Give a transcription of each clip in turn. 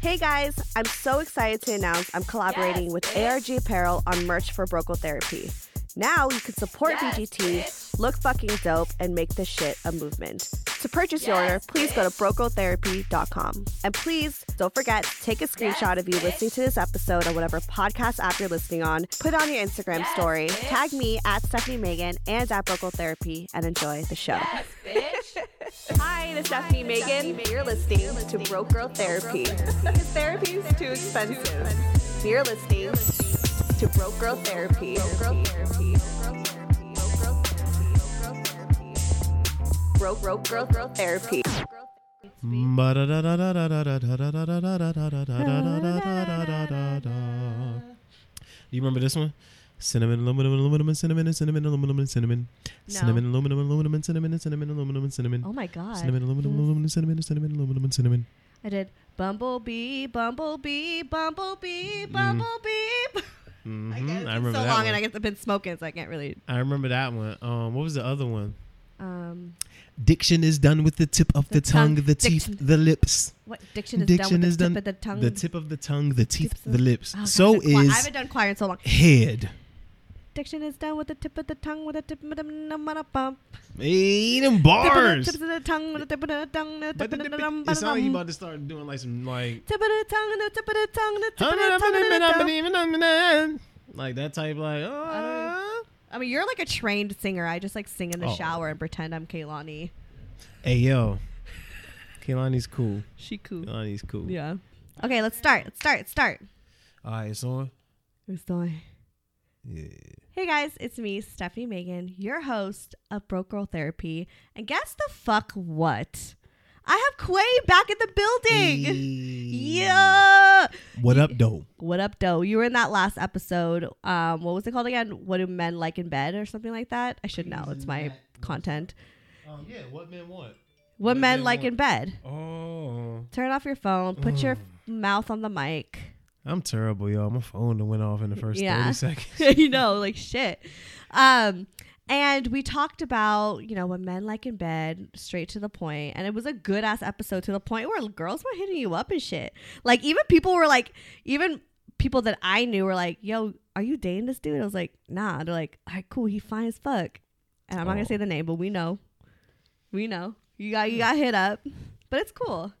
Hey guys, I'm so excited to announce I'm collaborating Yes, with bitch. ARG Apparel on merch for Broke Girl Therapy. Now you can support Yes, BGT, bitch. look fucking dope, and make this shit a movement. To purchase your order, Yes, please go to brokegirltherapy.com. And please don't forget, take a screenshot of you bitch. listening to this episode on whatever podcast app you're listening on, put it on your Instagram Yes, story, bitch. tag me at Stefanie Maegan and at Broke Girl Therapy, and enjoy the show. Yes, bitch. Hi, this is Stefanie Maegan. You're listening to Broke Girl Therapy. Because therapy is too expensive. You're listening to Broke Girl Therapy. Broke Girl Girl Girl Therapy. Do you remember this one? Cinnamon, aluminum, aluminum, cinnamon, cinnamon, aluminum, and cinnamon. Cinnamon, aluminum, aluminum, and cinnamon, cinnamon, aluminum, cinnamon. Oh my god. Cinnamon, aluminum, aluminum, cinnamon, cinnamon, aluminum, and cinnamon. I did Bumblebee, Bumblebee, Bumblebee, Bumblebee. hmm I, guess I remember so that long one. and I guess I've been smoking, so I can't really. I remember that one. Um, what was the other one? Um, Diction is done with the tip of the, The tongue, tongue. the teeth, the lips. what diction is Diction done with is the done- of the tongue? The tip of the tongue, the teeth, the lips. Oh, God, so been I haven't done choir in so long. head. Diction is done with the tip of the tongue, with the tip of the bump. Hey, them Tip of the- bars. Tips of the tongue, with the tip of the tongue, the But tip of the the- it sounded like you about to start doing like some like Tip of the tongue, the tip of the tongue, the tip of the tongue, and the tongue. like that type like oh. I mean, you're like a trained singer. I just like sing in the Oh. shower and pretend I'm Kehlani. Hey yo, Kehlani's cool. She cool. Kehlani's cool. Yeah. Okay, let's start. Let's start. Let's start. All right, it's on. Who's doing? Yeah. Hey guys, it's me, Stefanie Maegan, your host of Broke Girl Therapy. And guess the fuck what? I have Quay back in the building. Yeah. What up, though? What up, Doe? You were in that last episode. Um, what was it called again? What do men like in bed or something like that? I should know. It's my content. Um, yeah. What men what? What What men men like want? in bed? Oh, Turn off your phone. Put your Mm. mouth on the mic. I'm terrible, y'all. My phone went off in the first Yeah. thirty seconds. you know, like shit. Um, and we talked about, you know, what men like in bed, straight to the point. And it was a good ass episode to the point where girls were hitting you up and shit. Like, even people were like, even people that I knew were like, yo, are you dating this dude? I was like, nah. They're like, all right, cool. He fine as fuck. And I'm not Oh. gonna say the name, but we know. We know. You got you got hit up. But it's cool.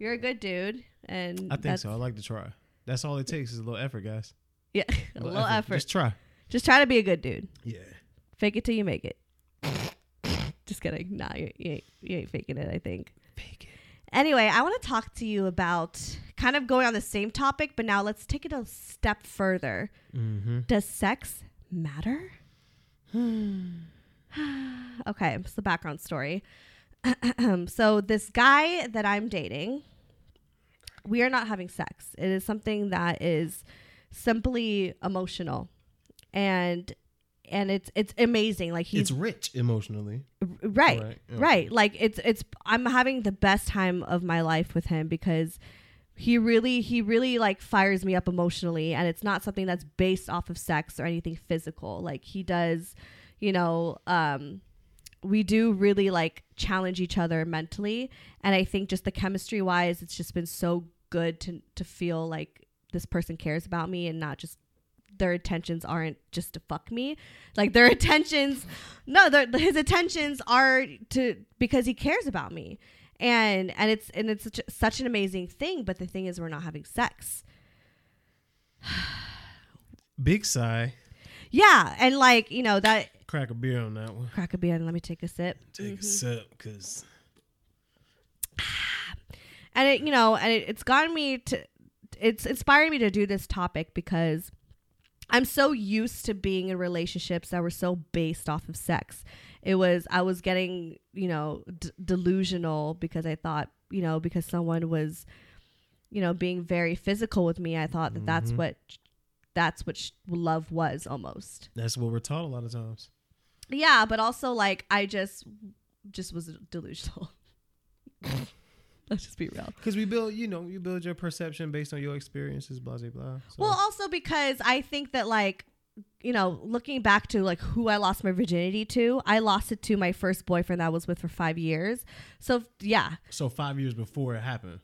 You're a good dude. And I think so. I like to try. That's all it takes is a little effort, guys. Yeah. A little effort. Just try. Just try to be a good dude. Yeah. Fake it till you make it. Just kidding. Nah, you, you, ain't, you ain't faking it, I think. Fake it. Anyway, I want to talk to you about kind of going on the same topic, but now let's take it a step further. Mm-hmm. Does sex matter? okay, it's the background story. so, this guy that I'm dating, we are not having sex. It is something that is simply emotional. And and it's it's amazing. Like he's It's rich emotionally. right Right, right, like it's it's i'm having the best time of my life with him because he really he really like fires me up emotionally and it's not something that's based off of sex or anything physical like he does you know um we do really like challenge each other mentally. And i think just the chemistry wise it's just been so good to to feel like this person cares about me and not just their intentions aren't just to fuck me. Like their intentions no his intentions are to because he cares about me. And and it's and it's such, such an amazing thing but the thing is we're not having sex. Big sigh. Yeah and like you know that Crack a beer on that one. crack a beer and let me take a sip Take a sip, cause and it you know and it, it's gotten me to it's inspired me to do this topic because i'm so used to being in relationships that were so based off of sex it was i was getting you know d- delusional because i thought you know because someone was you know being very physical with me i thought that that's Mhm. what that's what sh- love was almost. That's what we're taught a lot of times. Yeah, but also like I just just was delusional. Let's just be real. Because we build, you know, you build your perception based on your experiences, blah blah blah. So, Well, also because I think that like you know, looking back to like who I lost my virginity to, I lost it to my first boyfriend that I was with for 5 years. So, yeah. so five years before it happened.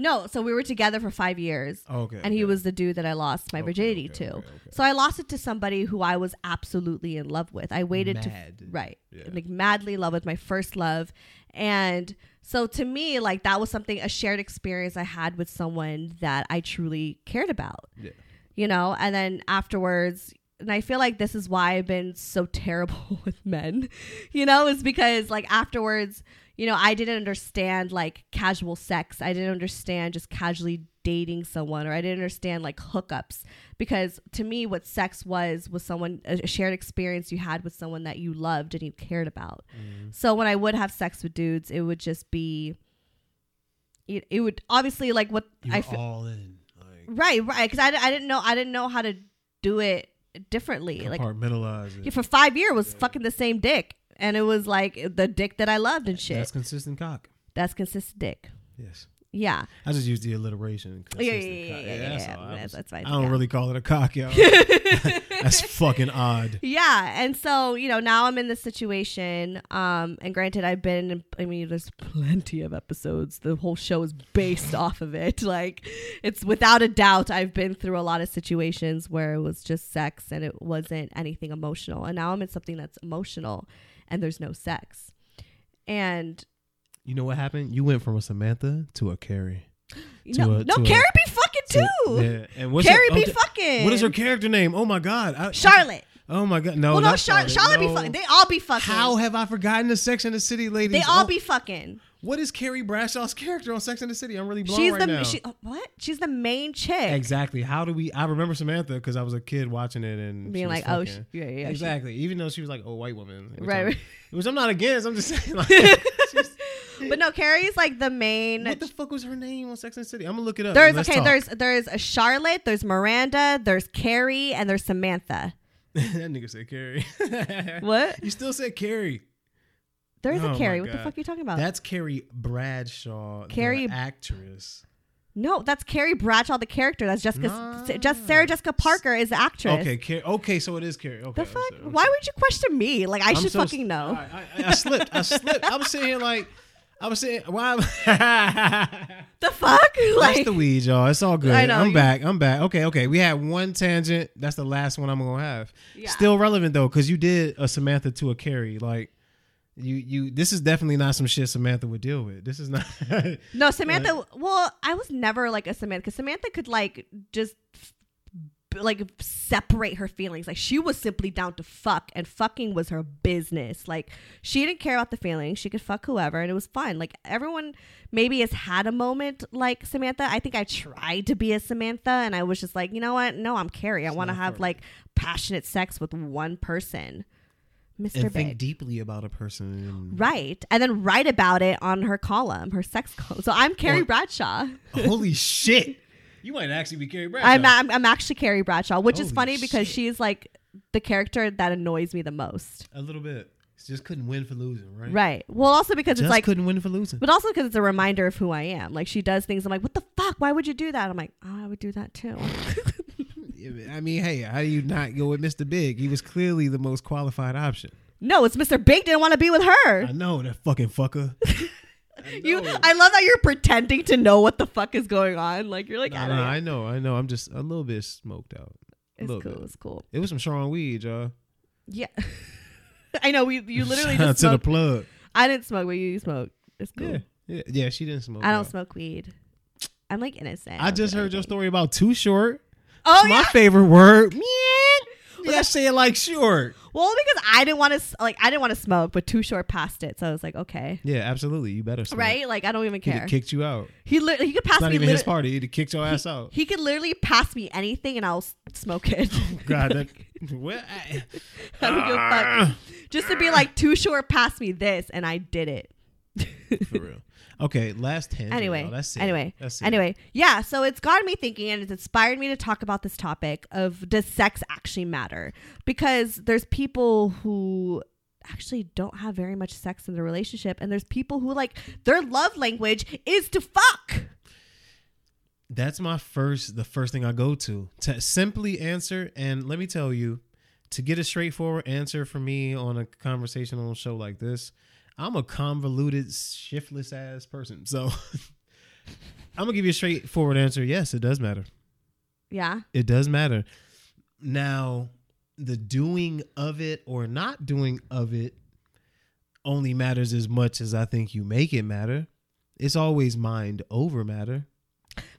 No, so we were together for 5 years. Oh, okay. And he okay. was the dude that I lost my Okay, virginity okay, to. So I lost it to somebody who I was absolutely in love with. I waited Mad. to right, Yeah. like madly in love with my first love, and so to me, like that was something a shared experience I had with someone that I truly cared about. Yeah. You know, and then afterwards. And I feel like this is why I've been so terrible with men, you know, is because like afterwards, you know, I didn't understand like casual sex. I didn't understand just casually dating someone or I didn't understand like hookups because to me what sex was was someone a shared experience you had with someone that you loved and you cared about. Mm. So when I would have sex with dudes, it would just be it, it would obviously like what You I feel all in. Like, right right cuz I, I didn't know I didn't know how to do it differently. Like compartmentalize it. yeah, for 5 years was fucking the same dick and it was like the dick that I loved and shit. That's consistent cock. That's consistent dick. Yes. Yeah. I just use the alliteration. Yeah, yeah, yeah, yeah, yeah, that's yeah, all. That's- that's fine, I don't really call it a cock, yo. that's fucking odd. Yeah, and so you know now I'm in this situation. Um, and granted, I've been. I mean, there's plenty of episodes. The whole show is based off of it. Like, it's without a doubt I've been through a lot of situations where it was just sex and it wasn't anything emotional. And now I'm in something that's emotional, and there's no sex. And You know what happened? You went from a Samantha to a Carrie. To no, a- no, to a- Carrie be fucking To- too. Yeah. And what's Carrie her, be oh, okay, fucking. What is her character name? Oh my god. I, Charlotte. Oh my god. No, well, no, not Charlotte. Charlotte. Charlotte be fucking. They all be fucking. How have I forgotten the Sex and the City ladies? They all Oh, be fucking. What is Carrie Bradshaw's character on Sex and the City? I'm really blown She's right the now. she, what? She's the main chick. Exactly. How do we? I remember Samantha because I was a kid watching it and Being she like, oh, fucking. sh- yeah, yeah, she- exactly. Even though she was like, oh, white woman, which Right, I'm, right. Which I'm not against. I'm just saying, like, But no, Carrie's like the main. what the fuck was her name on Sex and the City? I'm gonna look it up. there's okay. talk. There's there's a Charlotte. There's Miranda. There's Carrie, and there's Samantha. that nigga said Carrie. What? You still said Carrie. There is Oh a Carrie. What the fuck are you talking about? That's Carrie Bradshaw, Carrie- the actress. no, that's Carrie Bradshaw, the character. That's Jessica. Nah. Just Sarah Jessica Parker is the actress. Okay, Car- okay, so it is Carrie. Okay, The fuck? sorry, I'm Why would you question me? Like I I'm should so- fucking know. I, I, I slipped. I slipped. I was sitting here like, I was saying, why? The fuck? That's the weed, y'all. It's all good. I know, I'm back. I'm back. Okay, okay. We had one tangent. That's the last one I'm gonna have. Yeah. Still relevant though, because you did a Samantha to a Carrie. Like, you, you. This is definitely not some shit Samantha would deal with. This is not. No, Samantha. Well, I was never like a Samantha because Samantha could like just like separate her feelings. Like she was simply down to fuck, and fucking was her business. Like she didn't care about the feelings. She could fuck whoever, and it was fine. Like everyone maybe has had a moment like Samantha. I think I tried to be a Samantha, and I was just like, you know what? No, I'm Carrie. I want to have like passionate sex with one person, Mister and think deeply about a person. Right, and then write about it on her column, her sex column. So I'm Carrie Or- Bradshaw. Holy shit! You might actually be Carrie Bradshaw. I'm, I'm I'm actually Carrie Bradshaw, which is Holy funny because she's like the character that annoys me the most. a little bit. Just couldn't win for losing, right? Right. Well, also because Just it's like, couldn't win for losing. but also because it's a reminder of who I am. Like she does things. I'm like, what the fuck? Why would you do that? I'm like, oh, I would do that too. I mean, hey, how do you not go with Mr. Big? He was clearly the most qualified option. no, it's Mr. Big didn't want to be with her. I know that fucking fucker. You, I love that you're pretending to know what the fuck is going on. Like you're like, No, I know. I know, I know. I'm just a little bit smoked out. It's cool. bit. It's cool. It was some strong weed, y'all. Yeah. I know. We you literally just to the plug. I didn't smoke, but you smoked. It's cool. Yeah, yeah, yeah. She didn't smoke. I don't y'all. smoke weed. I'm like innocent. I just heard your story about too short. Oh My yeah. favorite word. Man, yeah, say it like short. Well, because I didn't want to like I didn't want to smoke, but Too Short passed it, so I was like, okay, Yeah, absolutely. You better smoke. right? Like I don't even care. have kicked you out. He li- he could pass It's not me. even his party. He'd kicked your ass out. he could literally pass me anything, and I'll smoke it. Oh, God, that. What? I- I don't give a fuck. Ah. Just to be like Too Short passed me this, and I did it. For real. Okay, last tangent. anyway. That's it. anyway, That's it. anyway, yeah. So it's gotten me thinking, and it's inspired me to talk about this topic of does sex actually matter? Because there's people who actually don't have very much sex in the relationship, and there's people who like their love language is to fuck. That's my first, the first thing I go to to simply answer. And let me tell you, to get a straightforward answer for me on a conversational show like this, I'm a convoluted, shiftless ass person. So I'm gonna give you a straightforward answer. Yes, it does matter. Yeah, It does matter. Now, the doing of it or not doing of it only matters as much as I think you make it matter. It's always mind over matter.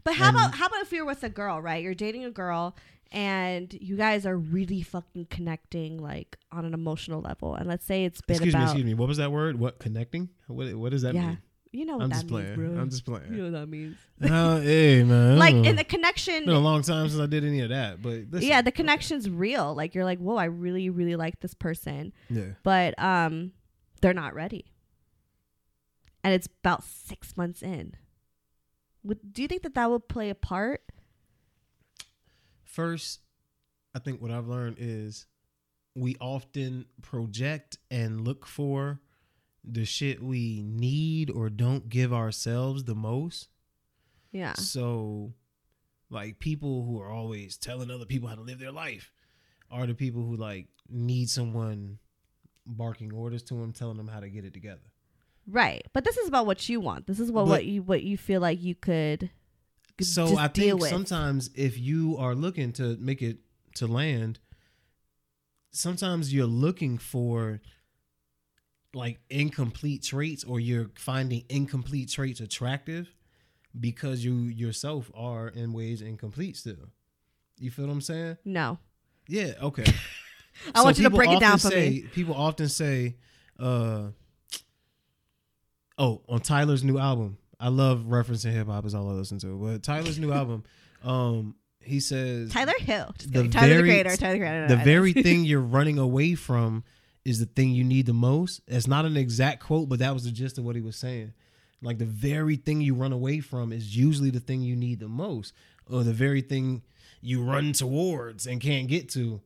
but how And- about how about if you're with a girl, right? You're dating a girl. And you guys are really fucking connecting, like on an emotional level. And let's say it's been excuse me, excuse me. What was that word? What connecting? What what does that yeah, mean? you know what I'm that just playing. means, bro. I'm just playing. you know what that means. Uh, hey man. like in the connection It's been a long time since I did any of that, but listen, yeah the okay. connection's real like you're like whoa i really really like this person Yeah. but um they're not ready and it's about six months in Would, do you think that that would play a part First, I think what I've learned is we often project and look for the shit we need or don't give ourselves the most. yeah So, like people who are always telling other people how to live their life are the people who like need someone barking orders to them, telling them how to get it together. right but this is about what you want this is what But- what you what you feel like you could could So I think sometimes if you are looking to make it to land, sometimes you're looking for like incomplete traits or you're finding incomplete traits attractive because you yourself are in ways incomplete still. You feel what I'm saying? no Yeah, okay. I want you to break it down for say, me. People often say, uh, oh, on Tyler's new album, I love referencing hip hop is all I listen to. But Tyler's new album, um, he says tyler hill Just the tyler the very- creator tyler the creator the know. very thing you're running away from is the thing you need the most. It's not an exact quote, but that was the gist of what he was saying. Like the very thing you run away from is usually the thing you need the most, or the very thing you run towards and can't get to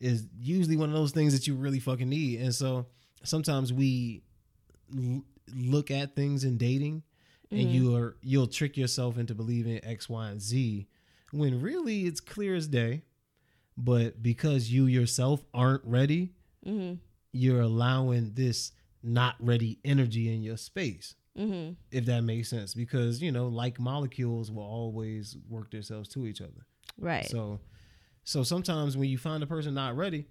is usually one of those things that you really fucking need. And so sometimes we l- look at things in dating and Mhm. you are you'll trick yourself into believing X, Y, and Z when really it's clear as day. But because you yourself aren't ready, Mhm. you're allowing this not ready energy in your space. Mhm. If that makes sense, because you know, like molecules will always work themselves to each other. right So, so sometimes when you find a person not ready,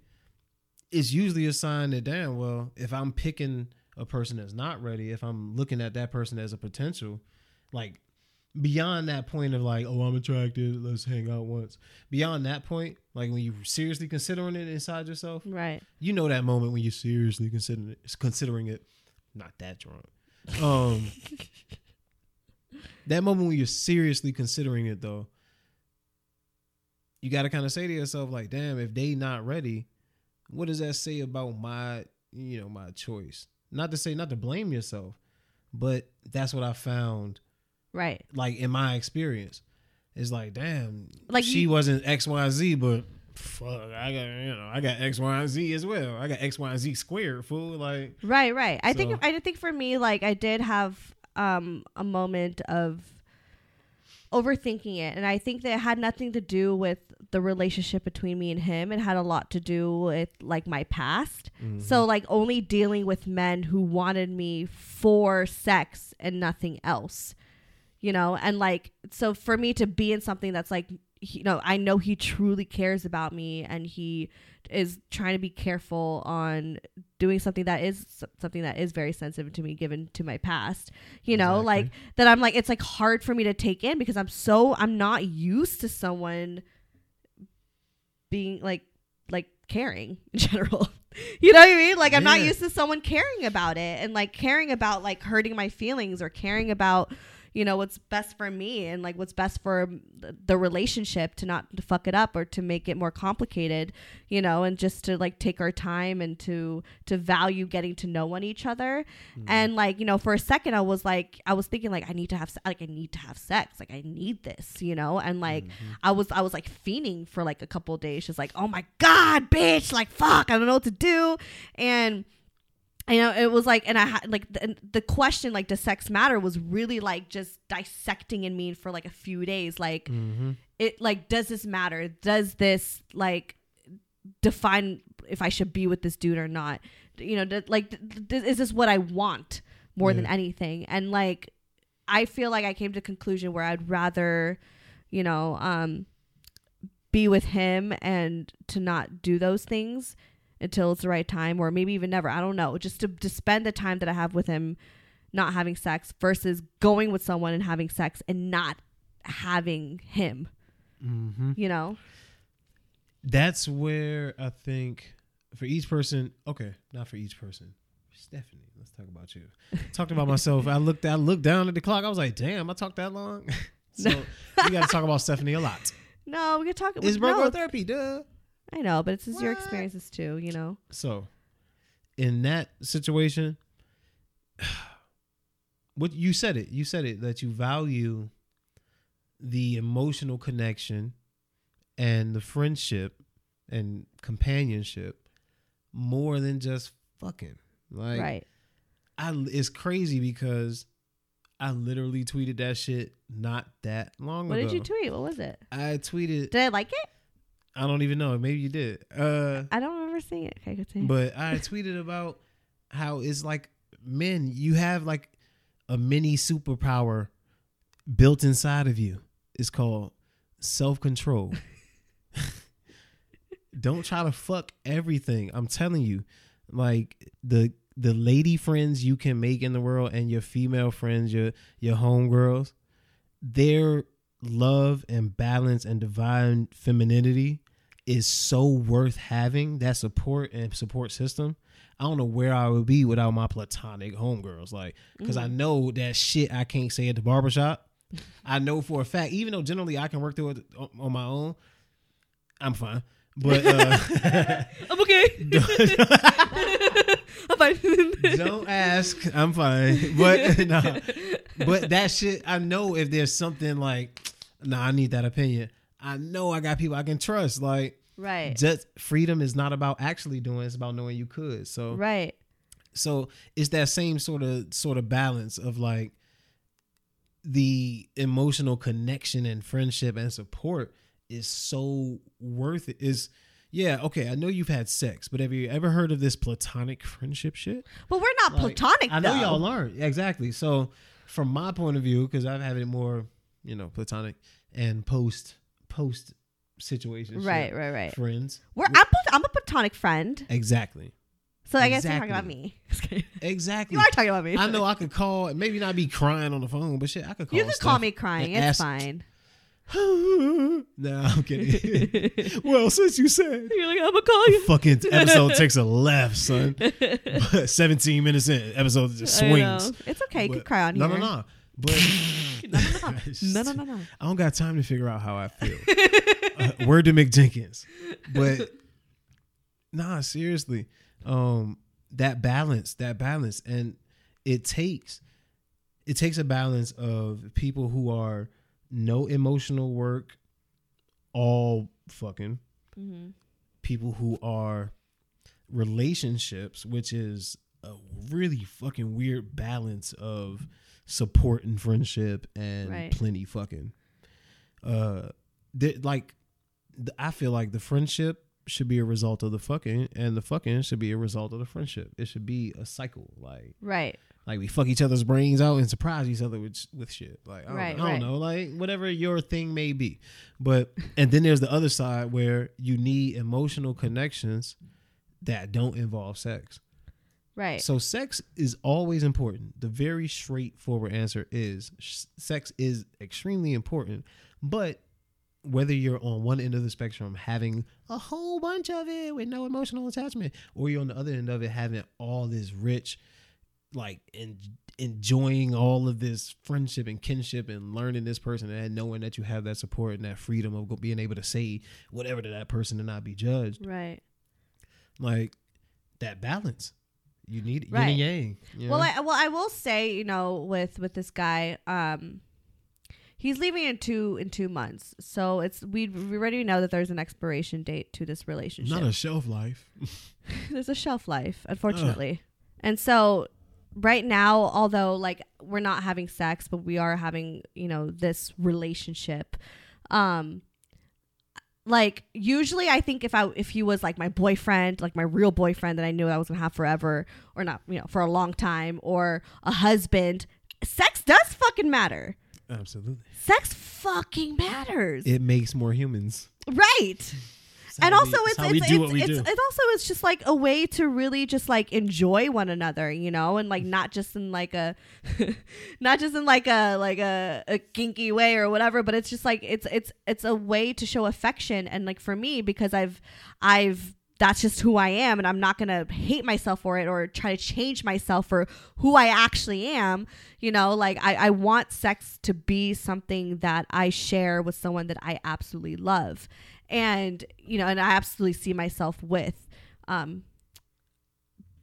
it's usually a sign that damn well, if I'm picking a person that's not ready, if I'm looking at that person as a potential, like beyond that point of like, oh, I'm attracted, let's hang out once. Beyond that point, like when you seriously considering it inside yourself, right you know that moment when you're seriously considering it, considering it, not that drunk. Um, that moment when you're seriously considering it though, you got to kind of say to yourself like, damn, if they not ready, what does that say about my, you know, my choice? Not to say not to blame yourself, but that's what I found right like in my experience. It's like, damn, Like she you- wasn't X Y Z, but fuck, I got you know, I got X, Y, and Z as well. I got X, Y, and Z squared, fool. Like, Right, right. I think I think for me, like I did have um a moment of overthinking it, and I think that it had nothing to do with the relationship between me and him. It had a lot to do with like my past. Mm-hmm. So like only dealing with men who wanted me for sex and nothing else. You know, and like so for me to be in something that's like you know, I know he truly cares about me and he is trying to be careful on doing something that is something that is very sensitive to me given to my past you know Exactly. like that i'm like it's like hard for me to take in because i'm so i'm not used to someone being like like caring in general. You know what i mean? Like i'm not used to someone caring about it and like caring about like hurting my feelings or caring about you know what's best for me and like what's best for the- relationship to not to fuck it up or to make it more complicated you know and just to like take our time and to to value getting to know one each other. Mm-hmm. And like you know for a second i was like i was thinking like i need to have se- like i need to have sex. Like i need this you know? And like mm-hmm. i was i was like fiending for like a couple of days just like oh my god bitch like fuck i don't know what to do. And you know it was like and i had like the, the question like does sex matter was really like just dissecting in me for like a few days like Mm-hmm. it like does this matter? Does this like define if i should be with this dude or not? You know like th- is this what i want more than anything? And like i feel like i came to a conclusion where i'd rather you know um be with him and to not do those things until it's the right time or maybe even never i don't know just to, to spend the time that i have with him not having sex versus going with someone and having sex and not having him Mm-hmm. you know That's where I think for each person. Okay, not for each person. Stefanie, let's talk about you. Talked about myself. I looked. I looked down at the clock. I was like, "Damn, I talked that long." so we got to talk about Stefanie a lot. no we could talk It's no, therapy, duh. I know but it's just your What? experiences too you know So, in that situation, what you said it, you said it that you value the emotional connection and the friendship and companionship more than just fucking. Like, right I it's crazy because I literally tweeted that shit not that long ago. what ago. did you tweet what was it I tweeted. did i like it I don't even know. Maybe you did. Uh, i don't remember seeing it okay continue. But I tweeted about how it's like men, you have like a mini superpower built inside of you. It's called self control. Don't try to fuck everything. I'm telling you, like the the lady friends you can make in the world and your female friends, your your homegirls, their love and balance and divine femininity is so worth having that support and support system. I don't know where I would be without my platonic homegirls. Like, because I know that shit I can't say at the barbershop. I know for a fact, even though generally I can work through it on- my own, I'm fine. But uh, i'm okay i'm fine don't ask. I'm fine. But nah. But that shit, I know if there's something like, nah, I need that opinion. I know I got people I can trust. Like, right just freedom is not about actually doing; it's about knowing you could. So, right so it's that same sort of sort of balance of like the emotional connection and friendship and support is so worth it is yeah okay i know you've had sex but have you ever heard of this platonic friendship shit but we're not Like, platonic i know though. y'all aren't exactly so from my point of view because i've had it more you know platonic and post post situations. right right right. friends. We're I'm, I'm a platonic friend. Exactly. So i guess you're talking about me. Exactly. You are talking about me. I know I could call, maybe not be crying on the phone, but shit, I could call. you can call me crying. It's ask- fine. No, I'm kidding. well, since you said you're like i'm gonna call you. fucking episode takes a left, son. But 17 minutes in, episode just swings. it's okay. You can cry on you. no, here. No, no, But no no no no I don't got time to figure out how I feel. uh, word to Mick Jenkins. But nah, seriously. Um, that balance, that balance. And it takes it takes a balance of people who are no emotional work, all fucking Mm-hmm. people who are relationships, which is a really fucking weird balance of support and friendship and Right. plenty fucking. Uh, th- like th- I feel like the friendship should be a result of the fucking, and the fucking should be a result of the friendship. It should be a cycle, like right like we fuck each other's brains out and surprise each other with with shit. Like I don't, Right, know, I don't right. know, like whatever your thing may be. But and then there's the other side where you need emotional connections that don't involve sex. Right So sex is always important. The very straightforward answer is sh- sex is extremely important, but whether you're on one end of the spectrum having a whole bunch of it with no emotional attachment or you're on the other end of it having all this rich like en- enjoying all of this friendship and kinship and learning this person and knowing that you have that support and that freedom of being able to say whatever to that person and not be judged. Right. Like that balance. You need yin and yang. you Well? I well I will say, you know, with with this guy, um, he's leaving in two in two months. So it's we we already know that there's an expiration date to this relationship. not a shelf life. there's a shelf life, unfortunately. And so right now, although like we're not having sex, but we are having, you know, this relationship, um like usually I think if I if he was like my boyfriend, like my real boyfriend that I knew I was gonna have forever, or not, you know, for a long time, or a husband, sex does fucking matter. Absolutely. Sex fucking matters. It makes more humans. right And also we- it's it's, it's, it's, it's also it's just like a way to really just like enjoy one another you know and like not just in like a not just in like a like a, a kinky way or whatever but it's just like it's it's it's a way to show affection and like for me because i've i've that's just who I am, and I'm not gonna hate myself for it or try to change myself for who I actually am. You know, like I, I want sex to be something that I share with someone that I absolutely love, and you know, and I absolutely see myself with. Um,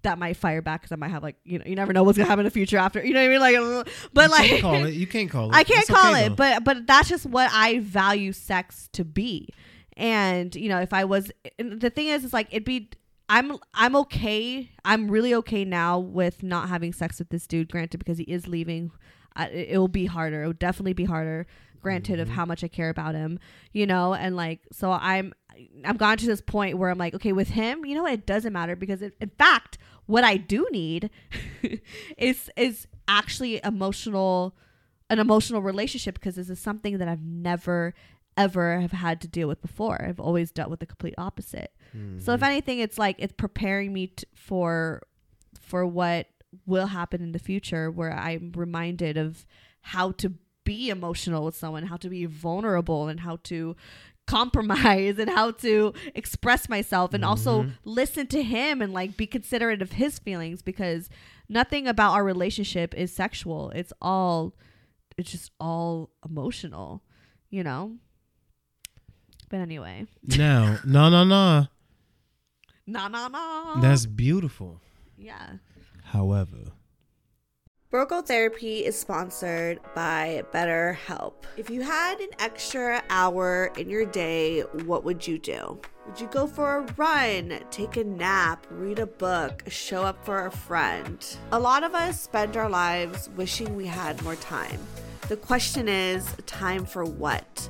that might fire back because I might have like you know you never know what's gonna happen in the future after you know what I mean like but you like can't call it. You can't call it. I can't That's call okay, it, though. but but that's just what I value sex to be. And you know, if I was the thing is, is like it'd be. I'm I'm okay. I'm really okay now with not having sex with this dude. Granted, because he is leaving, it will be harder. It will definitely be harder. Granted, of Mhm. how much I care about him, you know, and like so I'm I've gone to this point where I'm like, okay, with him, you know, it doesn't matter because it, in fact, what I do need is is actually emotional an emotional relationship because this is something that I've never ever have had to deal with before. I've always dealt with the complete opposite. So if anything, it's like it's preparing me t- for for what will happen in the future, where I'm reminded of how to be emotional with someone, how to be vulnerable, and how to compromise and how to express myself and also Mhm. listen to him and like be considerate of his feelings because nothing about our relationship is sexual it's all it's just all emotional you know but anyway now, no, no, no. nah nah nah That's beautiful. yeah However, Broke Girl Therapy is sponsored by BetterHelp. If you had an extra hour in your day, what would you do? Would you go for a run, take a nap, read a book, show up for a friend? A lot of us spend our lives wishing we had more time. The question is, time for what?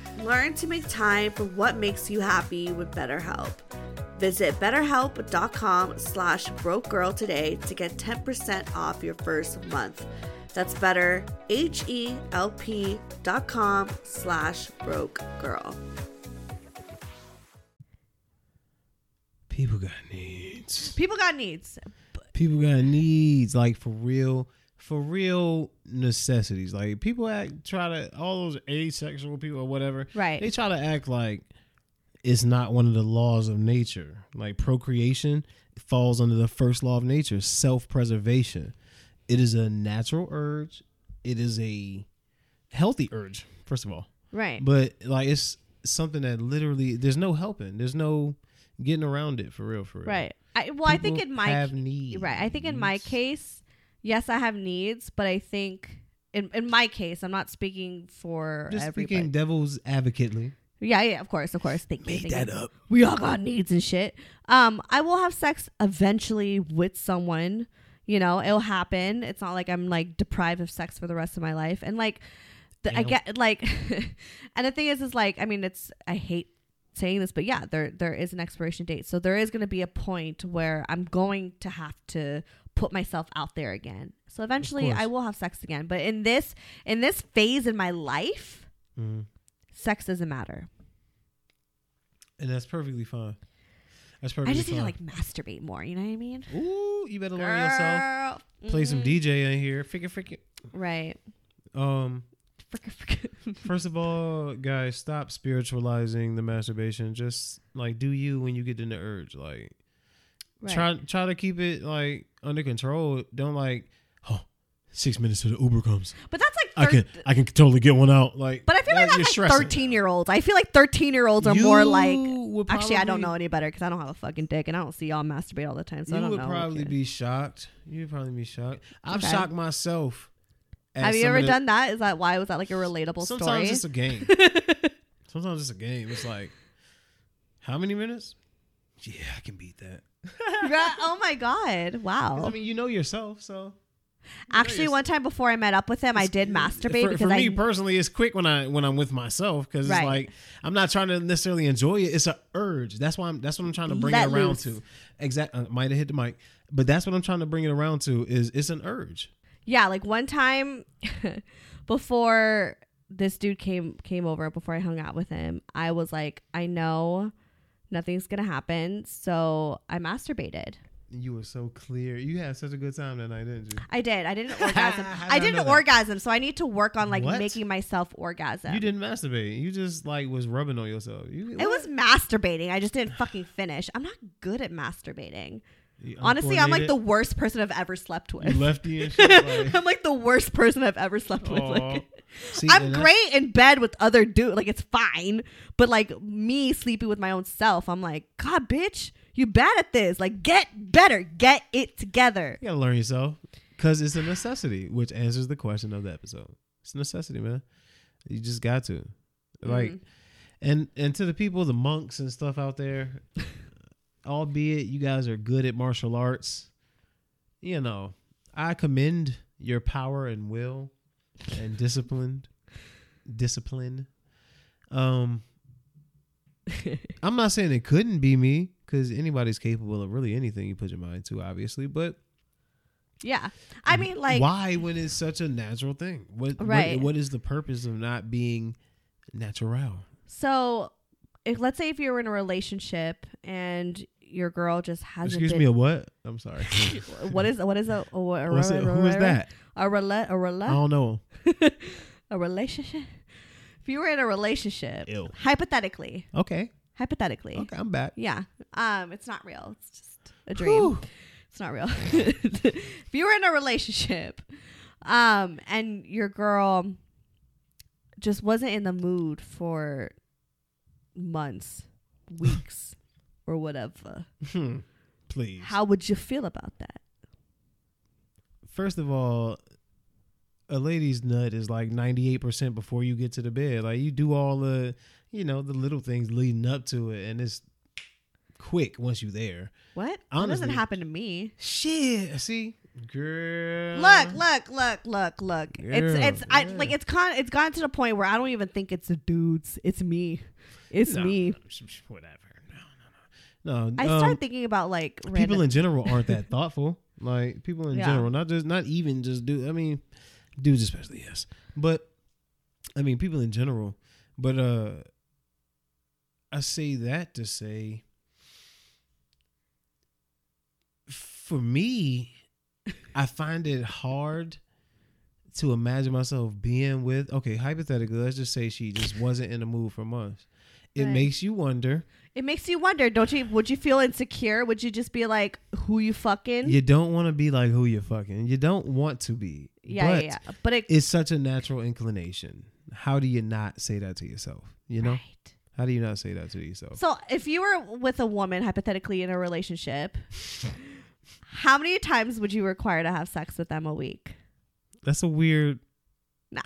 Learn to make time for what makes you happy with BetterHelp. Visit betterhelp.com slash broke girl today to get 10% off your first month. That's better, H-E-L-P dot com slash broke girl. people got needs. People got needs. People got needs, like for real, for real necessities. Like people act, try to all those asexual people or whatever. Right. They try to act like it's not one of the laws of nature. Like procreation falls under the first law of nature, self-preservation. It is a natural urge. It is a healthy urge, first of all. Right. But like it's something that literally there's no helping. There's no getting around it for real, for real. right. I, well, I think People in my have needs. right. I think in my case, yes, I have needs, but I think in in my case, I'm not speaking for Just everybody. speaking devil's advocately. Yeah, yeah, of course, of course. Thank you. Make thank that you. up. We all got needs and shit. Um, I will have sex eventually with someone. You know, it'll happen. It's not like I'm like deprived of sex for the rest of my life. And like, the, I get like, and the thing is, is like, I mean, it's I hate saying this, but yeah, there there is an expiration date. So there is going to be a point where I'm going to have to put myself out there again. So eventually. I will have sex again. But in this in this phase in my life, Mhm. sex doesn't matter. And that's perfectly fine. That's perfectly I just need to fine. like masturbate more. You know what I mean? Ooh, you better learn yourself. Play some Mhm. DJ in here. Figure, figure. Right. Um, first of all, guys, stop spiritualizing the masturbation. Just like do you when you get in the urge. Like right. try try to keep it like under control. Don't like oh six minutes till the Uber comes. but that's like I can I can totally get one out. Like, But I feel like that's like stressing. thirteen year olds. I feel like thirteen year olds are You more like. Actually, I don't know any better because I don't have a fucking dick and I don't see y'all masturbate all the time. So I don't would know. probably be shocked. You'd probably be shocked. I've Okay. shocked myself. Have you ever the- done that? Is that why was that like a relatable Sometimes story? Sometimes it's a game. Sometimes it's a game. It's like, how many minutes? Yeah, I can beat that. Right? oh my god! Wow. I mean, you know yourself, so. you Actually, one time before I met up with him, I did masturbate for, because for I me personally, it's quick when I when I'm with myself because Right. it's like I'm not trying to necessarily enjoy it. It's an urge. That's why I'm. That's what I'm trying to bring Let it around loose. to. Exactly. I uh, might have hit the mic, but that's what I'm trying to bring it around to. Is it's an urge. yeah like one time before this dude came came over before i hung out with him i was like i know nothing's gonna happen. So i masturbated. You were so clear. You had such a good time that night, didn't you? i did. I didn't orgasm. I I didn't orgasm so i need to work on like What? making myself orgasm. You didn't masturbate. You just like was rubbing on yourself. You, it was masturbating. I just didn't fucking finish. I'm not good at masturbating. Honestly i'm like the worst person i've ever slept You with. lefty and shit. Like, i'm like the worst person i've ever slept with. Like See, I'm great in bed with other dudes. Like it's fine. But like me sleeping with my own self, I'm like, God, bitch, you bad at this. Like get better. Get it together. You gotta learn yourself because it's a necessity, which answers the question of the episode. It's a necessity, man. You just got to, like, Mhm. and and to the people, the monks and stuff out there, albeit you guys are good at martial arts, you know, I commend your power and will and disciplined discipline. Um, I'm not saying it couldn't be me because anybody's capable of really anything you put your mind to, obviously. But Yeah. I mean, like, why when it's such a natural thing? What, what- Right. what is the purpose of not being natural? so if let's say if you're in a relationship and your girl just hasn't Excuse been, me, a what? I'm sorry. what is what is a, a, a, What's it, who is that? A rela- a I rela- don't know. a relationship. If you were in a relationship, Ew. hypothetically, Okay. hypothetically, Okay, I'm back. Yeah. Um, it's not real. It's just a dream. Whew. It's not real. if you were in a relationship, um, and your girl just wasn't in the mood for months, weeks, or whatever, Hmm. Please. how would you feel about that? First of all, a lady's nut is like 98% before you get to the bed. Like you do all the, you know, the little things leading up to it and it's quick once you're there. What? that doesn't happen to me. Shit. See? Girl. Look, look, look, look, look. it's Girl, it's I yeah. like it's con it's gotten to the point where I don't even think it's the dudes. It's me. It's No, me. no, whatever. No. I um, start thinking about like people random in general aren't that thoughtful. Like people in Yeah. general, not just not even just do. I mean, dudes especially, yes. But I mean, people in general. But uh I say that to say, for me, I find it hard to imagine myself being with. Okay, hypothetically, let's just say she just wasn't in the mood for months. It Right. makes you wonder. It makes you wonder, don't you? Would you feel insecure? Would you just be like, "Who you fucking?" You don't want to be like who you're fucking. You don't want to be. yeah, but yeah, yeah. But it, It's such a natural inclination. How do you not say that to yourself? You know? Right. How do you not say that to yourself? So, if you were with a woman, hypothetically in a relationship, how many times would you require to have sex with them a week? That's a weird. Nah,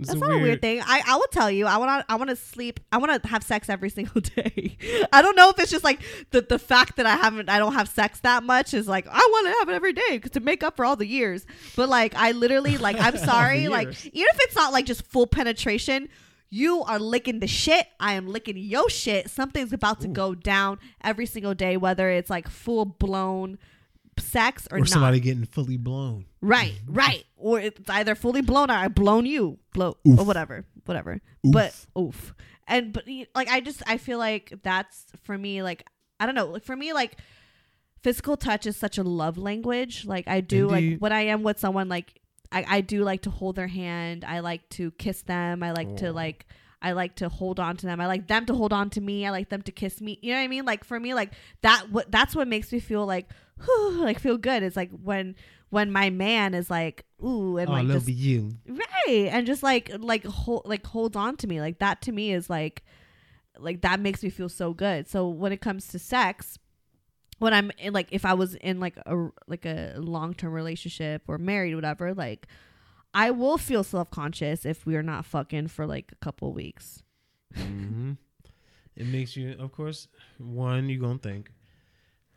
It's that's a not a weird weird- thing. I, I will tell you, I want to I want to sleep. I want to have sex every single day. I don't know if it's just like the the fact that I haven't I don't have sex that much is like I want to have it every day to make up for all the years. But like I literally like I'm sorry, like even if it's not like just full penetration. You are licking the shit. I am licking your shit. Something's about to go down every single day, whether it's like full blown sex or, Or not. somebody getting fully blown. Right, right. Or it's either fully blown or I blown you, blow Oof. or whatever, whatever. Oof. But oof. And but like I just I feel like that's for me like I don't know like for me like physical touch is such a love language. Like I do like when I am with someone like I I do like to hold their hand. I like to kiss them. I like to like I like to hold on to them. I like them to hold on to me. I like them to kiss me. You know what I mean? Like for me, like that. What that's what makes me feel like, whew, like feel good. It's like when when my man is like, ooh, and oh, like love just you. right, and just like like hold like holds on to me. Like that to me is like, like that makes me feel so good. So when it comes to sex, when I'm in like if I was in like a like a long term relationship or married, whatever, like I will feel self conscious if we're not fucking for like a couple weeks. hmm It makes you, of course, one, you're going to think,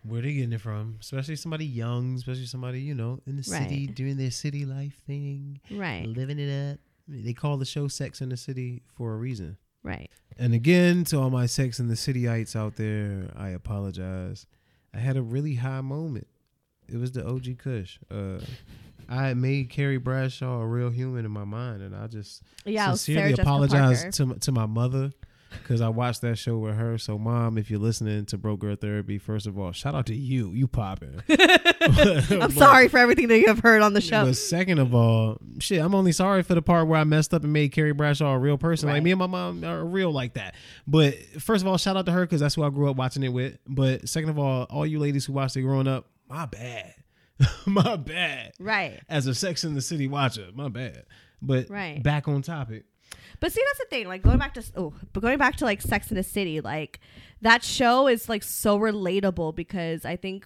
where they getting it from? Especially somebody young, especially somebody, you know, in the city, doing their city life thing, Right. living it up. They call the show Sex in the City for a reason. Right. And again, to all my Sex in the Cityites out there, I apologize. I had a really high moment. It was the OG Kush. Uh, I made Carrie Bradshaw a real human in my mind, and I just Yeah. it was Sarah sincerely apologize to to my mother because I watched that show with her. So, mom, if you're listening to Broke Girl Therapy, first of all, shout out to you. You popping. I'm sorry for everything that you have heard on the show. But second of all, shit, I'm only sorry for the part where I messed up and made Carrie Bradshaw a real person. Like me and my mom are real like that. But first of all, shout out to her because that's who I grew up watching it with. But second of all, all you ladies who watched it growing up, my bad. my bad. Right. As a Sex in the City watcher, my bad. But Right. back on topic. But see, that's the thing. Like going back to oh, but going back to like Sex in the City, like that show is like so relatable because I think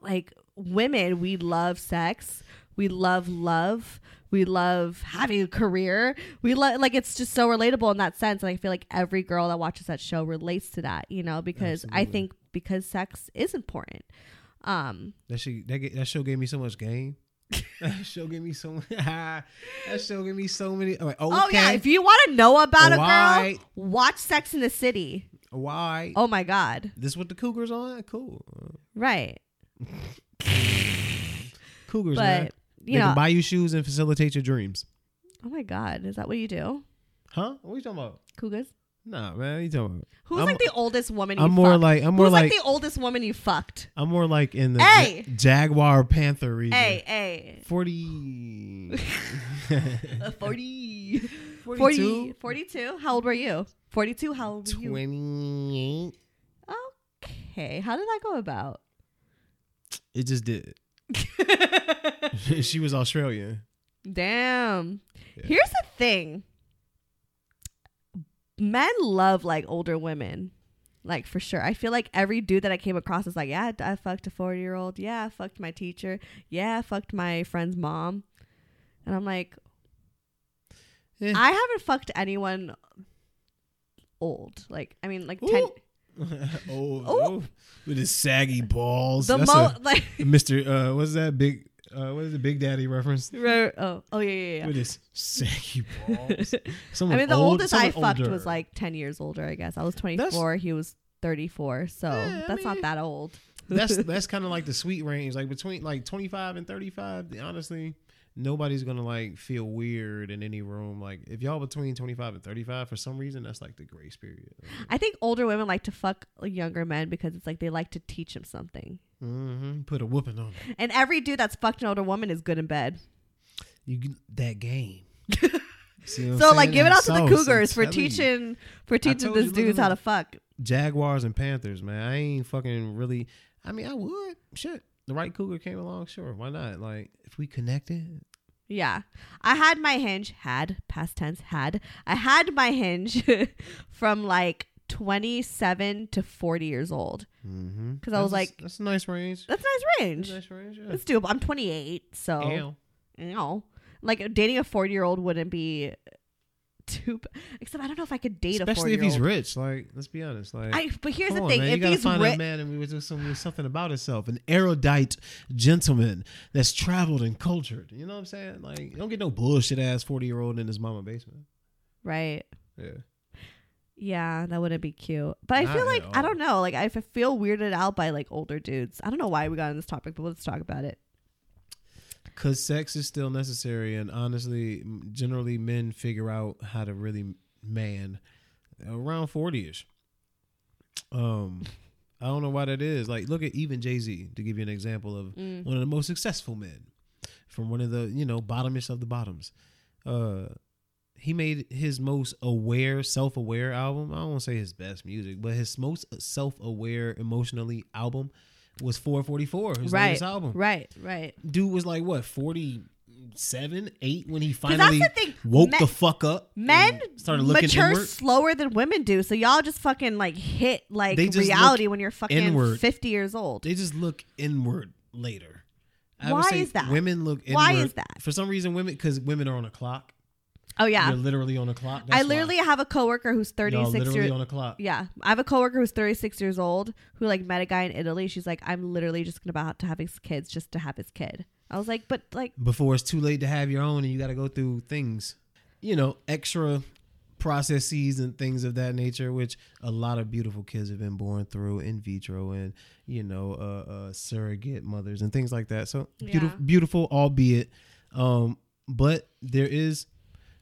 like women, we love sex, we love love, we love having a career. We love like it's just so relatable in that sense. And I feel like every girl that watches that show relates to that, you know, because I think because sex is important. Um, That shit, that, that show gave me so much game. that show gave me so many. that show gave me so many. Like, okay, Oh yeah, if you want to know about a girl, watch Sex in the City. why? Oh my god. This what the Cougars on? Cool. Right. Cougars, man. But They know, can buy you shoes and facilitate your dreams. oh my god, is that what you do? Huh? What are you talking about? Cougars? Nah, man. You talking about? Who's I'm- like the oldest woman you I'm more fucked? like I'm more Who's like, like, the oldest woman you fucked? I'm more like in the Hey! Ja- Jaguar Panther region. Hey, hey. Forty. Uh, 40. 40. 42? 42? How old were you? 42? How old were you? Twenty-eight. Okay. How did that go about? It just did. she was Australian. Damn. Yeah. Here's the thing. Men love like older women. Like for sure. I feel like every dude that I came across is like, yeah, I fucked a 40 year old. Yeah, I fucked my teacher. Yeah, I fucked my friend's mom. And I'm like, Yeah. I haven't fucked anyone old. Like, I mean, like 10. Oh, oh, with his saggy balls. The That's mo a- like Mr. Uh, what's that big? Uh, what is the Big Daddy reference? oh oh yeah yeah yeah. his saggy balls. I mean, the old- oldest I someone fucked older. was like ten years older. I guess I was twenty four. He was thirty four. So Yeah, I that's not that old. that's that's kind of like the sweet range, like between like twenty five and thirty five. Honestly, nobody's gonna like feel weird in any room. Like if y'all between twenty five and thirty five, for some reason, that's like the grace period. I think older women like to fuck younger men because it's like they like to teach them something. hmm Put a whooping on it. And every dude that's fucked an older woman is good in bed. You that game. So like, give it out to the Cougars for telling you. teaching for teaching this dudes how to fuck. Jaguars and Panthers, man. I ain't fucking really. I mean, I would. Shit, the right cougar came along. Sure, why not? Like, if we connected, Yeah. I had my hinge, had, past tense, had. I had my hinge from like 27 to 40 years old. mm-hmm. 'Cause I was like- that's a nice range. That's a nice That's range. a nice range. Yeah. It's doable. I'm 28, so, Ew. you know, like dating a 40 year old wouldn't be too, except I don't know if I could date a Especially if he's rich. Like, let's be honest. Like, I, but here's the on, thing: man. you if gotta he's find rich, a man and we do some something about himself, an erudite gentleman that's traveled and cultured. You know what I'm saying? Like, you don't get no bullshit ass forty year old in his mama basement. right? Yeah. Yeah, that wouldn't be cute. But I Not feel like I don't know. Like I feel weirded out by like older dudes. I don't know why we got on this topic, but let's talk about it. Cause sex is still necessary, and honestly, generally men figure out how to really man around forty ish. Um, I don't know why that is. Like, look at even Jay Z to give you an example of Mm. one of the most successful men from one of the you know bottomest of the bottoms. Uh, he made his most aware, self aware album. I don't want to say his best music, but his most self aware, emotionally album was 444. His right, latest album right, right. dude was like what 47 8 when he finally thing. woke Men- the fuck up Men started looking mature inward slower than women do. So y'all just fucking like hit like They just reality when you're fucking inward. 50 years old. they just look inward later I would Why say is that? women look inward Why is that? for some reason women because women are on a clock Oh yeah. they're literally on a clock I literally why. have a coworker who's Y'all 36 literally years on a clock Yeah, I have a coworker who's 36 years old who like met a guy in Italy. She's like, I'm literally just gonna about to have his kids just to have his kid. I was like, but like, before it's too late to have your own and you got to go through things you know extra processes and things of that nature which a lot of beautiful kids have been born through in vitro and you know uh, uh surrogate mothers and things like that so beautiful Yeah. beautiful albeit um but there is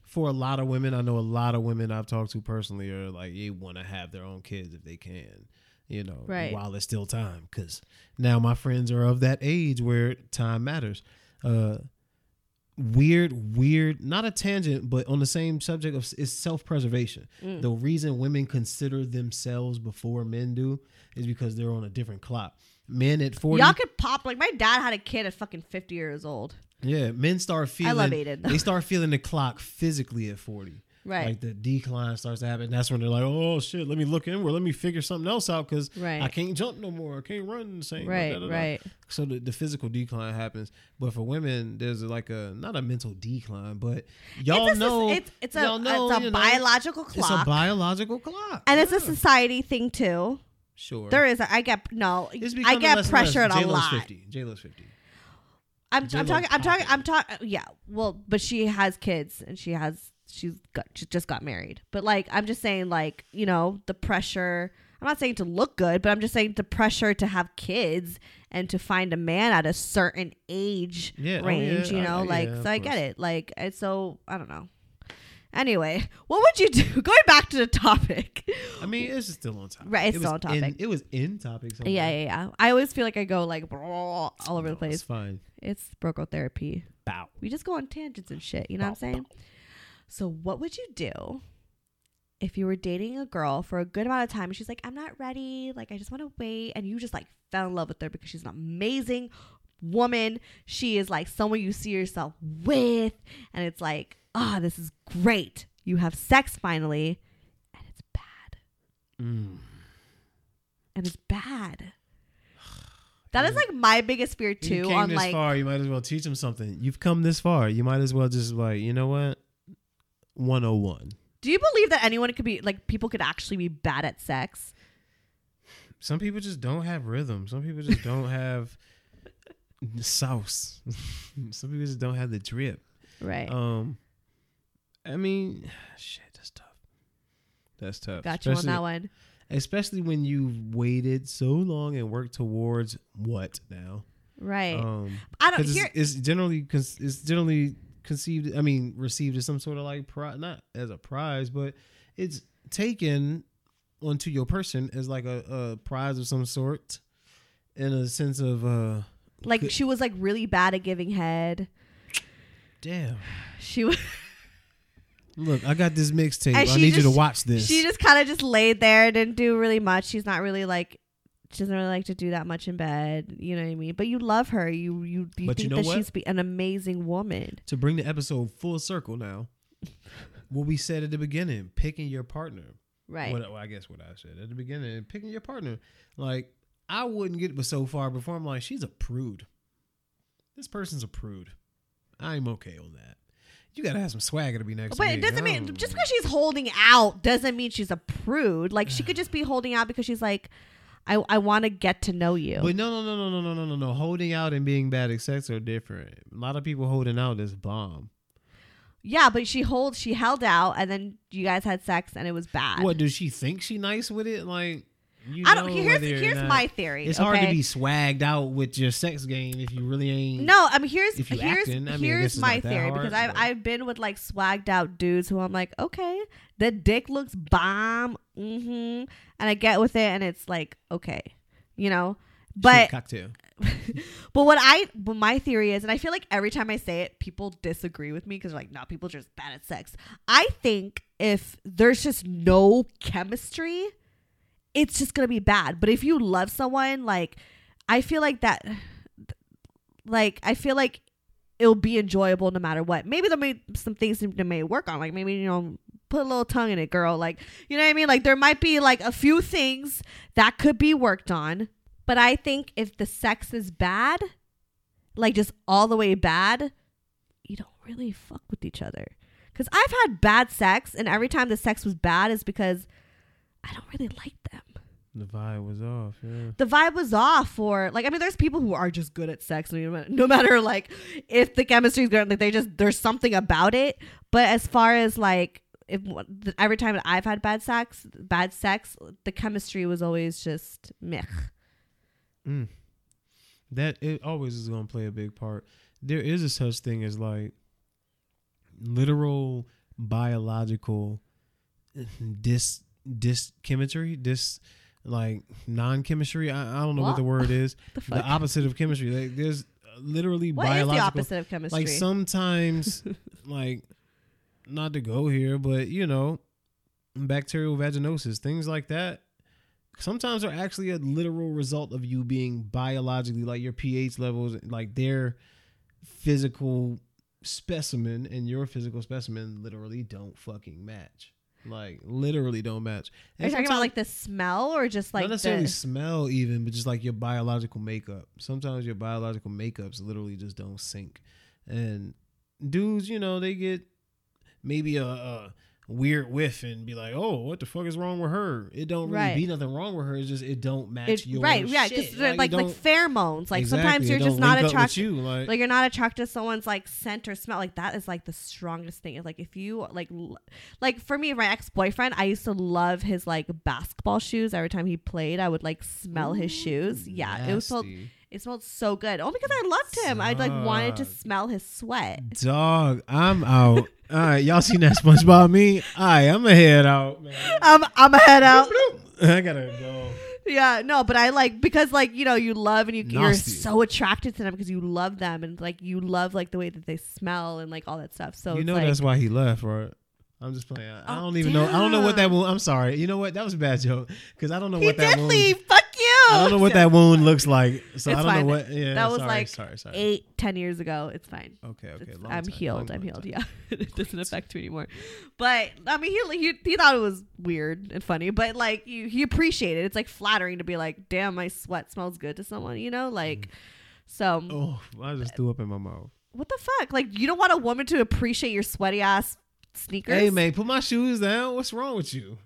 for a lot of women i know a lot of women i've talked to personally are like they want to have their own kids if they can you know Right. while it's still time because now my friends are of that age where time matters uh weird weird not a tangent but on the same subject of is self-preservation Mm. the reason women consider themselves before men do is because they're on a different clock men at 40 y'all could pop. Like my dad had a kid at fucking 50 years old. Yeah men start feeling love Aiden, though. they start feeling the clock physically at 40 Right. like the decline starts to happen that's when they're like oh shit let me look inward let me figure something else out because Right. i can't jump no more i can't run the same right, da, da, da. right. so the, the physical decline happens but for women there's like a not a mental decline but y'all it's a, know it's, it's a, know, it's a you know, biological it's clock, a biological clock and it's a society thing too. sure There is. A, I get no. I get pressured a J-Lo's lot. 50 j-lo's 50 I'm, I'm talking. I'm talking. I'm talking. Uh, yeah. Well, but she has kids and she has. She's got. She just got married. But like, I'm just saying, like, you know, the pressure. I'm not saying to look good, but I'm just saying the pressure to have kids and to find a man at a certain age Yeah, oh, range. yeah, you I- know, like, yeah, so I get it. Like, so I don't know. Anyway, what would you do? Going back to the topic. i mean it's still on topic Right, it's It still on topic. in- it was in topic somewhere. Yeah, yeah, yeah. I always feel like I go like all over the place. it's fine It's Broke Girl Therapy. bow We just go on tangents and shit. You know what I'm saying? So, what would you do if you were dating a girl for a good amount of time and she's like, I'm not ready. Like, I just want to wait. And you just like fell in love with her because she's an amazing woman. She is like someone you see yourself with. And it's like, ah, this is great. You have sex finally. And it's bad. Mm. And it's bad. That is like my biggest fear you too. came On this like, far you might as well teach them something you've come this far you might as well just like you know what 101 do you believe that anyone could be like people could actually be bad at sex? some people just don't have rhythm. Some people just don't have sauce. some people just don't have the drip. Right. Um, I mean, shit, that's tough. That's tough. Got you on that one. especially when you've waited so long and worked towards what now? Right. Um, I don't it's, it's generally it's generally conceived. I mean, received as some sort of like prize, not as a prize, but it's taken onto your person as like a, a prize of some sort, in a sense of uh, like good- she was like really bad at giving head. damn. She was. Look, I got this mixtape. I need you to watch this. She just kind of just laid there, didn't do really much. She's not really like she doesn't really like to do that much in bed. You know what I mean? But you love her. You you, you But you think know that what? she's be- an amazing woman. to bring the episode full circle now. what we said at the beginning, picking your partner. Right. What, well, I guess what I said at the beginning, picking your partner. Like I wouldn't get but so far before I'm like, she's a prude. This person's a prude. I'm okay on that. You gotta have some swagger to be next But to me. it doesn't mean just because she's holding out doesn't mean she's a prude. Like she could just be holding out because she's like, I I want to get to know you. But no, no, no, no, no, no, no, no, no. Holding out and being bad at sex are different. A lot of people holding out is bomb. yeah, but she hold she held out and then you guys had sex and it was bad. What does she think she nice with it? Like you I don't. Here's here's not- my theory. It's okay? hard to be swagged out with your sex game if you really ain't. No, I mean here's here's acting, I mean, here's my theory hard, because I've I've been with like swagged out dudes who I'm like, okay, the dick looks bomb, mm-hmm, and I get with it, and it's like, okay, you know, but cocktail. but what I but my theory is, and I feel like every time I say it, people disagree with me because they're like, no, people are just bad at sex. I think if there's just no chemistry, it's just gonna be bad. But if you love someone, like I feel like that, like I feel like it'll be enjoyable no matter what. Maybe there may some things that may work on, like maybe you know put a little tongue in it, girl. Like you know what I mean. Like there might be like a few things that could be worked on. But I think if the sex is bad, like just all the way bad, you don't really fuck with each other. Because I've had bad sex, and every time the sex was bad is because I don't really like them. The vibe was off. Yeah. The vibe was off, for like I mean, there's people who are just good at sex, no matter, no matter like if the chemistry is good, like they just there's something about it. But as far as like if every time that I've had bad sex, bad sex, the chemistry was always just meh. Mm. That it always is gonna play a big part. There is a such thing as like literal biological dis dis chemistry, dis like non chemistry. I, I don't know what? What? the word is. The the opposite of chemistry. Like there's literally What is biological. the opposite of chemistry? Like sometimes, like not to go here, but you know, bacterial vaginosis, things like that. Sometimes are actually a literal result of you being biologically like your pH levels, like their physical specimen and your physical specimen literally don't fucking match. Like literally don't match. Are you And talking about like the smell or just like not necessarily the, smell even, but just like your biological makeup. Sometimes your biological makeups literally just don't sync. And dudes, you know, they get maybe a, a weird whiff and be like, "Oh, what the fuck is wrong with her?" It don't really Right. be nothing wrong with her. It's just it don't match it, your right? Yeah, because like it like, pheromones. Like Exactly, sometimes you're just not link up with attracted. you. Like, Like you're not attracted to someone's like scent or smell. Like that is like the strongest thing. It's like if you like, l- like for me, my ex boyfriend, I used to love his like basketball shoes. Every time he played, I would like smell his shoes. Yeah, it was so it smelled so good. Only because I loved him. I like wanted to smell his sweat. Dog, I'm out. All right, y'all seen that SpongeBob me? All right, I'm gonna head out, man. I'm I'm a head out. I gotta go. Yeah, no, but I like because like you know you love and you, you're Nasty. so attracted to them because you love them and like you love like the way that they smell and like all that stuff. So you it's know like, that's why he left, right? I'm just playing. I Oh, don't even know. I don't know what that damn. wound. I'm sorry. You know what? That was a bad joke because I don't know he what that did wound. leave. Fuck you. I don't know what that wound looks like. So It's I don't fine. know what. Yeah, That was sorry, like sorry, sorry. eight, ten years ago. It's fine. Okay, okay. It's- long I'm time, healed. long, I'm long healed. time. Yeah, it doesn't affect me anymore. But I mean, he, he he thought it was weird and funny, but like you, he appreciated. it. It's like flattering to be like, "Damn, my sweat smells good" to someone. You know, like mm. so. Oh, I just threw up in my mouth. What the fuck? Like, you don't want a woman to appreciate your sweaty ass sneakers? Hey, man, put my shoes down. What's wrong with you?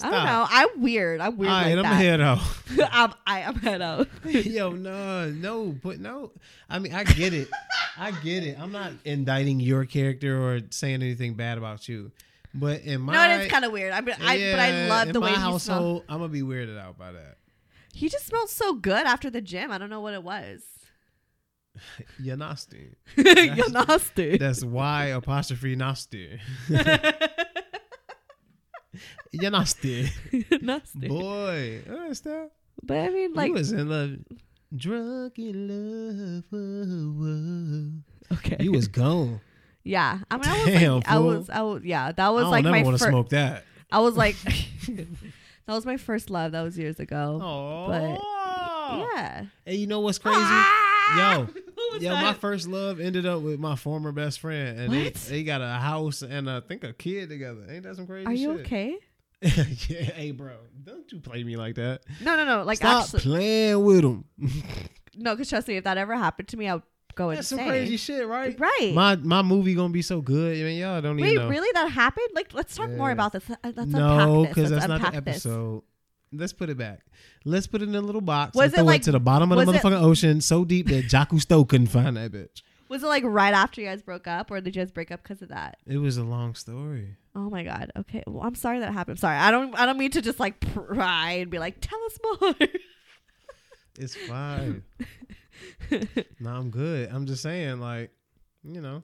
I don't know. I'm weird. I'm weird All right, like I'm that. head out. I'm, I am head out. Yo, no, no, but no. I mean, I get it. I get it. I'm not indicting your character or saying anything bad about you. But in my no, it's kind of weird. I mean, I, but I love the way he household. I'm gonna be weirded out by that. He just smelled so good after the gym. I don't know what it was. You're nasty. You're nasty. That's why apostrophe nasty. You're nasty, nasty. boy. Oh, stop. But I mean, like, you was in love, drunk in love. whoa, whoa. okay, You was gone. Yeah, I mean, I was Damn, like, I was, I was, yeah, that was don't like never my want to smoke that. I was like, that was my first love. That was years ago. Oh, Yeah. Hey, you know what's crazy? Ah! Yo, was Yo, my first love ended up with my former best friend, and they, they got a house and I think a kid together. Ain't that some crazy Are you shit? okay? yeah, hey, bro, don't you play me like that. No, no, no. Like Stop actually, playing with them. no. Because trust me, if that ever happened to me, I would go That's some insane. crazy shit, right? Right. My my movie gonna be so good. I mean, y'all don't even Wait, really? That happened? Like, let's talk more about this. Uh, Let's no. Let's that's not the unpack this. Let's put it back. Let's put it in a little box. Was and it throw like- it to the bottom of the was it- motherfucking ocean, so deep that Jacques Cousteau couldn't find that bitch. Was it like right after you guys broke up, or did you guys break up because of that? It was a long story. Oh my god. Okay. Well, I'm sorry that happened. Sorry. I don't. I don't mean to just like pry and be like, tell us more. It's fine. no, I'm good. I'm just saying, like, you know,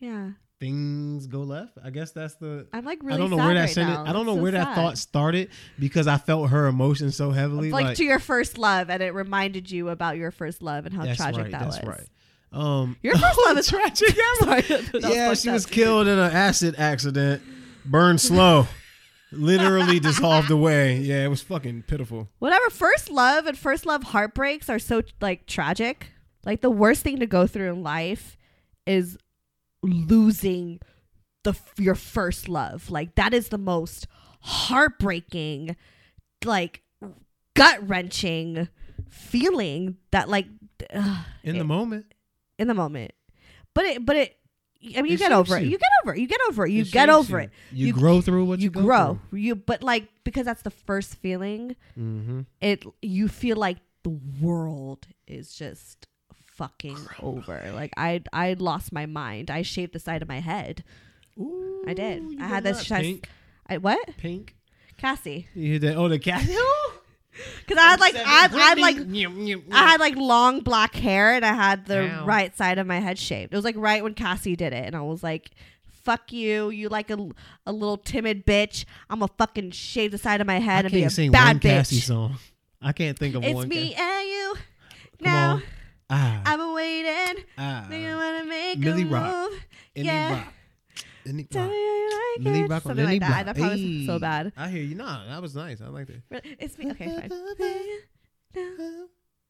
yeah. Things go left. I guess that's the. I'm like really. I don't know sad where that right sentence. I don't know So where that thought started because I felt her emotion so heavily. like, Like, to your first love, and it reminded you about your first love and how tragic right. that that's was. right. Um, Your first love is tragic. Sorry, was yeah, she was killed in an acid accident, burned slow, literally dissolved away. Yeah, it was fucking pitiful. Whatever. First love and first love heartbreaks are so like tragic. Like the worst thing to go through in life is losing the your first love. Like that is the most heartbreaking, like gut wrenching feeling that like ugh, In it- the moment, in the moment. But it, but it. I mean, you It get over it. you. You get over it. You get over it. You It get over you. it. You, You- grow through what you, grow. You, but like because that's the first feeling. Mm-hmm. it you feel like the world is just fucking over. Like I I lost my mind. I shaved the side of my head. Ooh, I did. I had this pink. I what? Pink. Cassie. You that? Oh, the Cassie. Because I had like I had, I had like I had like long black hair and I had the Ow. right side of my head shaved. It was like right when Cassie did it, and I was like. Fuck you! You like a, a little timid bitch. I'm gonna fucking shave the side of my I head and be a bad one bitch. Cassie song. I can't think of It's one. me Ca- and you. Come now on. Ah, I've been waiting. ah. Think I wanna make Millie a Rock. move. Any yeah. rock. Any Tell rock. like Millie it. Rock Something like that. block. That probably was so bad. I hear you. Nah, that was nice. I like that. Really? It's me. Okay, fine.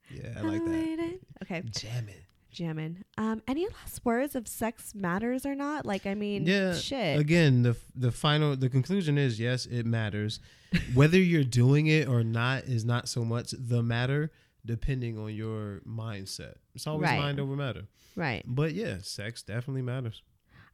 Yeah, I like that. Okay, Jamming. jamming. Um, any last words of sex matters or not? Like, I mean, Yeah. shit. Again, the the final the conclusion is yes, it matters. Whether you're doing it or not is not so much the matter, depending on your mindset. It's always Right. mind over matter. Right. But yeah, sex definitely matters.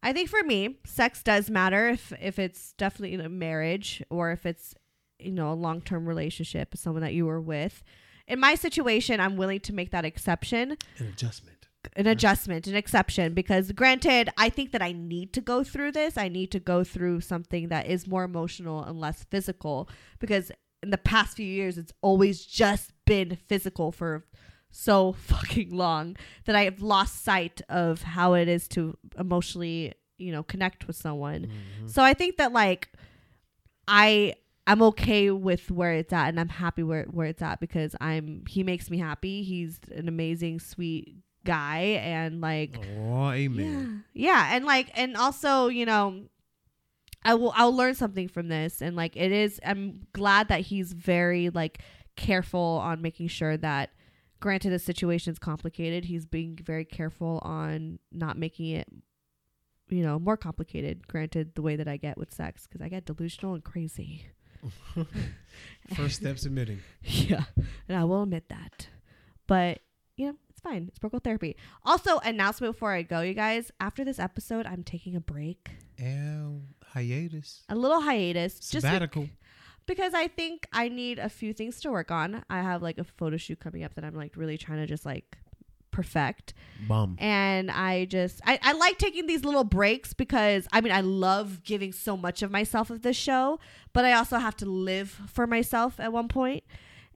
I think for me, sex does matter if if it's definitely in a marriage or if it's you know a long term relationship, someone that you were with. In my situation, I'm willing to make that exception. An adjustment. an adjustment, an exception, because granted, I think that I need to go through this. I need to go through something that is more emotional and less physical because in the past few years, it's always just been physical for so fucking long that I have lost sight of how it is to emotionally, you know, connect with someone. Mhm. So I think that like I I'm okay with where it's at and I'm happy where where it's at because I'm he makes me happy. He's an amazing sweet guy and like Oh, amen. yeah. Yeah, and like and also, you know, I will I'll learn something from this and like it is I'm glad that he's very like careful on making sure that granted the situation's complicated, he's being very careful on not making it you know, more complicated, granted the way that I get with sex cuz I get delusional and crazy. First steps admitting. Yeah, and I will admit that. But you know, it's fine. It's Broke Girl Therapy. Also, announcement before I go, you guys. After this episode, I'm taking a break, And hiatus. a little hiatus, just Sabbatical. Because I think I need a few things to work on. I have like a photo shoot coming up that I'm like really trying to just like perfect. Bum. And I just I, I like taking these little breaks because I mean I love giving so much of myself of this show, but I also have to live for myself at one point.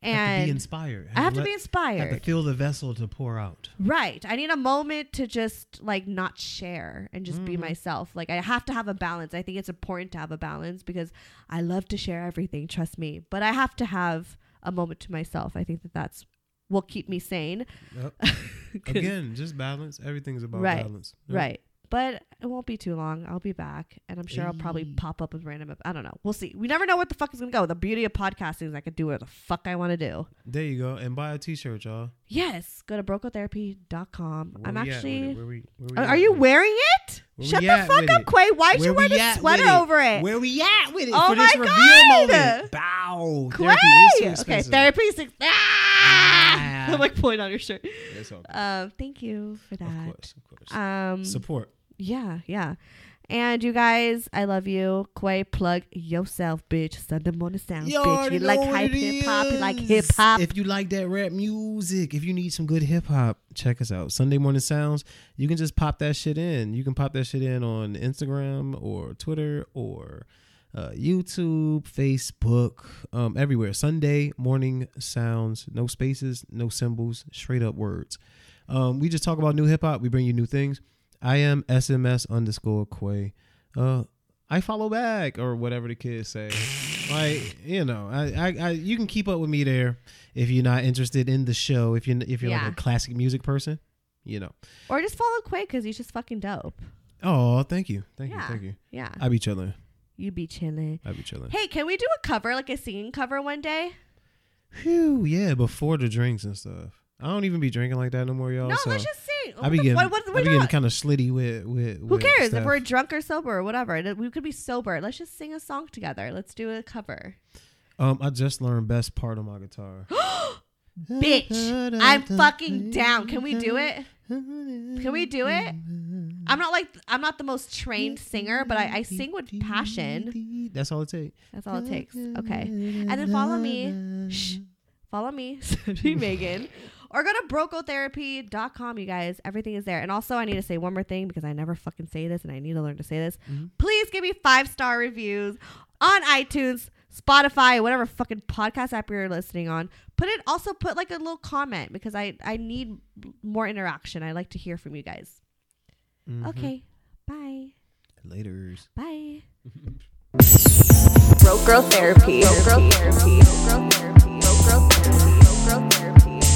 Have to And be inspired. I have to be inspired. Have to fill the vessel to pour out. Right. I need a moment to just like not share and just be Mhm. myself. Like I have to have a balance. I think it's important to have a balance because I love to share everything, trust me, but I have to have a moment to myself. I think that that's will keep me sane. Yep. Again, just balance. Everything's about Right. balance. Yep. Right. But it won't be too long. I'll be back, and I'm sure I'll probably pop up with random. I don't know. We'll see. We never know what the fuck is gonna go. The beauty of podcasting is I can do whatever the fuck I want to do. There you go. And buy a t-shirt, y'all. Yes, go to brokegirltherapy.com. Where I'm we at with it? actually. Where we, where we Are, at are you with it? wearing it? Where Shut we the at fuck with up, it? Quay. Why'd Where you wear we the at with sweater over it? Where we at with it Oh for this my reveal God! moment? Bow. Quay. Therapy is too Okay, expensive. therapy six. Ah! Ah. I'm like point on your shirt. It's all good. Um, thank you for that. of course, of course. Um, Support. Yeah, yeah. And you guys, I love you. Quay, plug yourself, bitch. Sunday morning sounds, You bitch. You like hype hip hop. You like hip hop. If you like that rap music, if you need some good hip hop, check us out. Sunday Morning Sounds. You can just pop that shit in. You can pop that shit in on Instagram or Twitter or uh, YouTube, Facebook, um, everywhere. Sunday Morning Sounds. No spaces, no symbols, straight up words. Um, we just talk about new hip hop. We bring you new things. I am SMS underscore Quay. Uh, I follow back or whatever the kids say. like you know, I, I, I you can keep up with me there if you're not interested in the show. If you if you're Yeah. like a classic music person, you know. or just follow Quay because he's just fucking dope. Oh, thank you, thank you, Yeah. thank you. Yeah. I be chilling. you be chilling. I be chilling. Hey, can we do a cover, like a singing cover one day? Phew, yeah. Before the drinks and stuff. I don't even be drinking like that no more, y'all. no, so let's just sing. I be getting, what- what- I what be getting kind of slitty with with. Who with cares if we're drunk or sober or whatever? We could be sober. Let's just sing a song together. Let's do a cover. Um, I just learned best part on my guitar. Bitch, I'm fucking down. Can we do it? Can we do it? I'm not like I'm not the most trained singer, but I, I sing with passion. That's all it takes. That's all it takes. Okay. And then follow me. Shh. Follow me, Stefanie Maegan. Or go to brokegirltherapy.com, you guys. Everything is there. And also, I need to say one more thing because I never fucking say this and I need to learn to say this. Please give me five star reviews on iTunes, Spotify, whatever fucking podcast app you're listening on. Put it, also put like a little comment because I, I need more interaction. I like to hear from you guys. Mm-hmm. Okay. Bye. Later's. Bye. Broke Girl Therapy. Broke Girl Therapy. Broke Girl Therapy. Broke Girl Therapy. Broke